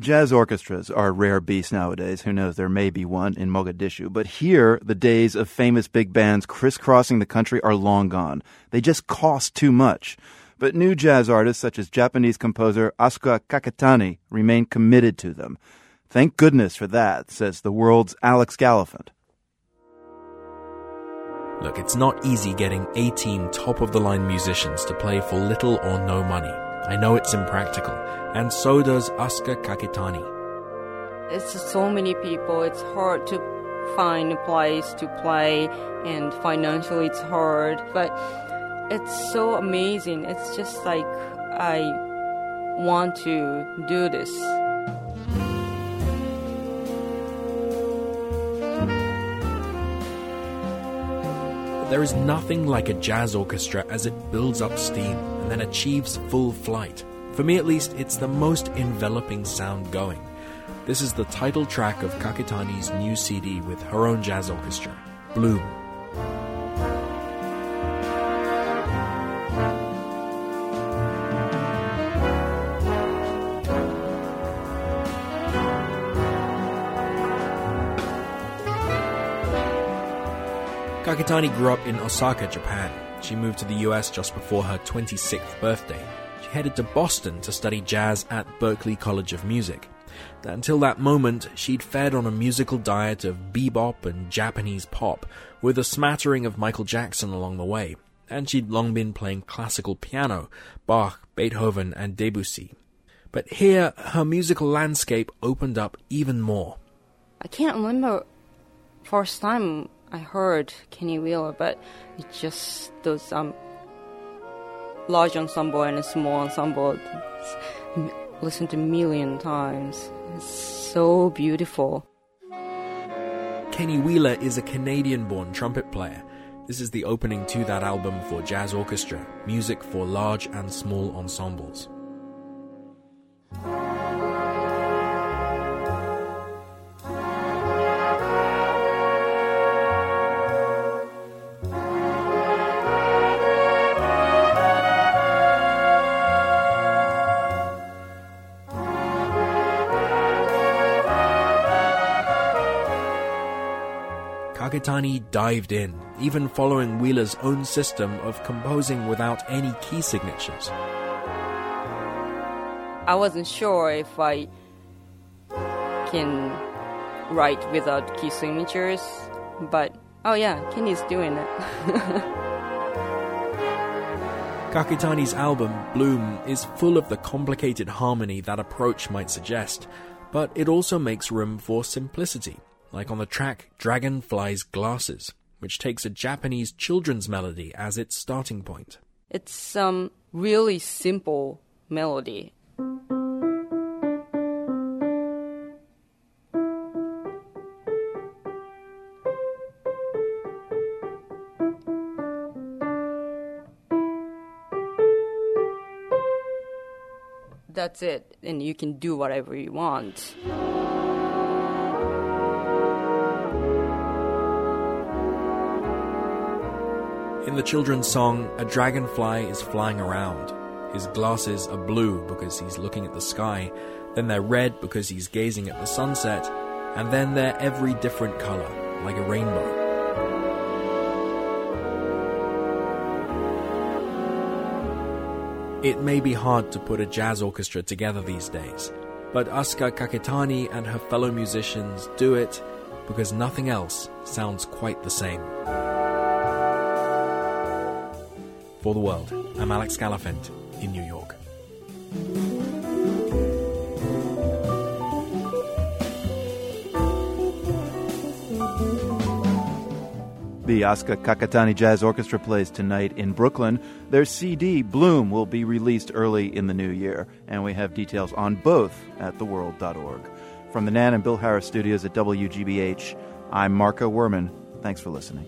Jazz orchestras are rare beasts nowadays. Who knows? There may be one in Mogadishu. But here, the days of famous big bands crisscrossing the country are long gone. They just cost too much. But new jazz artists such as Japanese composer Asuka Kakitani remain committed to them. Thank goodness for that, says the world's Alex Gallafent. Look, it's not easy getting 18 top of the line musicians to play for little or no money. I know it's impractical, and so does Asuka Kakitani. It's so many people, it's hard to find a place to play, and financially it's hard, but it's so amazing. It's just like I want to do this. There is nothing like a jazz orchestra as it builds up steam and then achieves full flight. For me at least, it's the most enveloping sound going. This is the title track of Kakitani's new CD with her own jazz orchestra, Bloom. Kakitani grew up in Osaka, Japan. She moved to the US just before her 26th birthday. She headed to Boston to study jazz at Berklee College of Music. Until that moment, she'd fed on a musical diet of bebop and Japanese pop, with a smattering of Michael Jackson along the way, and she'd long been playing classical piano, Bach, Beethoven, and Debussy. But here, her musical landscape opened up even more. I can't remember first time I heard Kenny Wheeler, but it's just those um large ensemble and a small ensemble. Listened to a million times. It's so beautiful. Kenny Wheeler is a Canadian born trumpet player. This is the opening to that album for jazz orchestra, music for large and small ensembles. Kakitani dived in, even following Wheeler's own system of composing without any key signatures. I wasn't sure if I can write without key signatures, but oh yeah, Kenny's doing it. Kakitani's album, Bloom, is full of the complicated harmony that approach might suggest, but it also makes room for simplicity like on the track Dragonfly's Glasses, which takes a Japanese children's melody as its starting point. It's some really simple melody. That's it, and you can do whatever you want. In the children's song, a dragonfly is flying around. His glasses are blue because he's looking at the sky, then they're red because he's gazing at the sunset, and then they're every different color, like a rainbow. It may be hard to put a jazz orchestra together these days, but Asuka Kakitani and her fellow musicians do it because nothing else sounds quite the same. For the World, I'm Alex Gallafent in New York. The Asuka Kakitani Jazz Orchestra plays tonight in Brooklyn. Their CD, Bloom, will be released early in the new year, and we have details on both at theworld.org. From the Nan and Bill Harris studios at WGBH, I'm Marco Werman. Thanks for listening.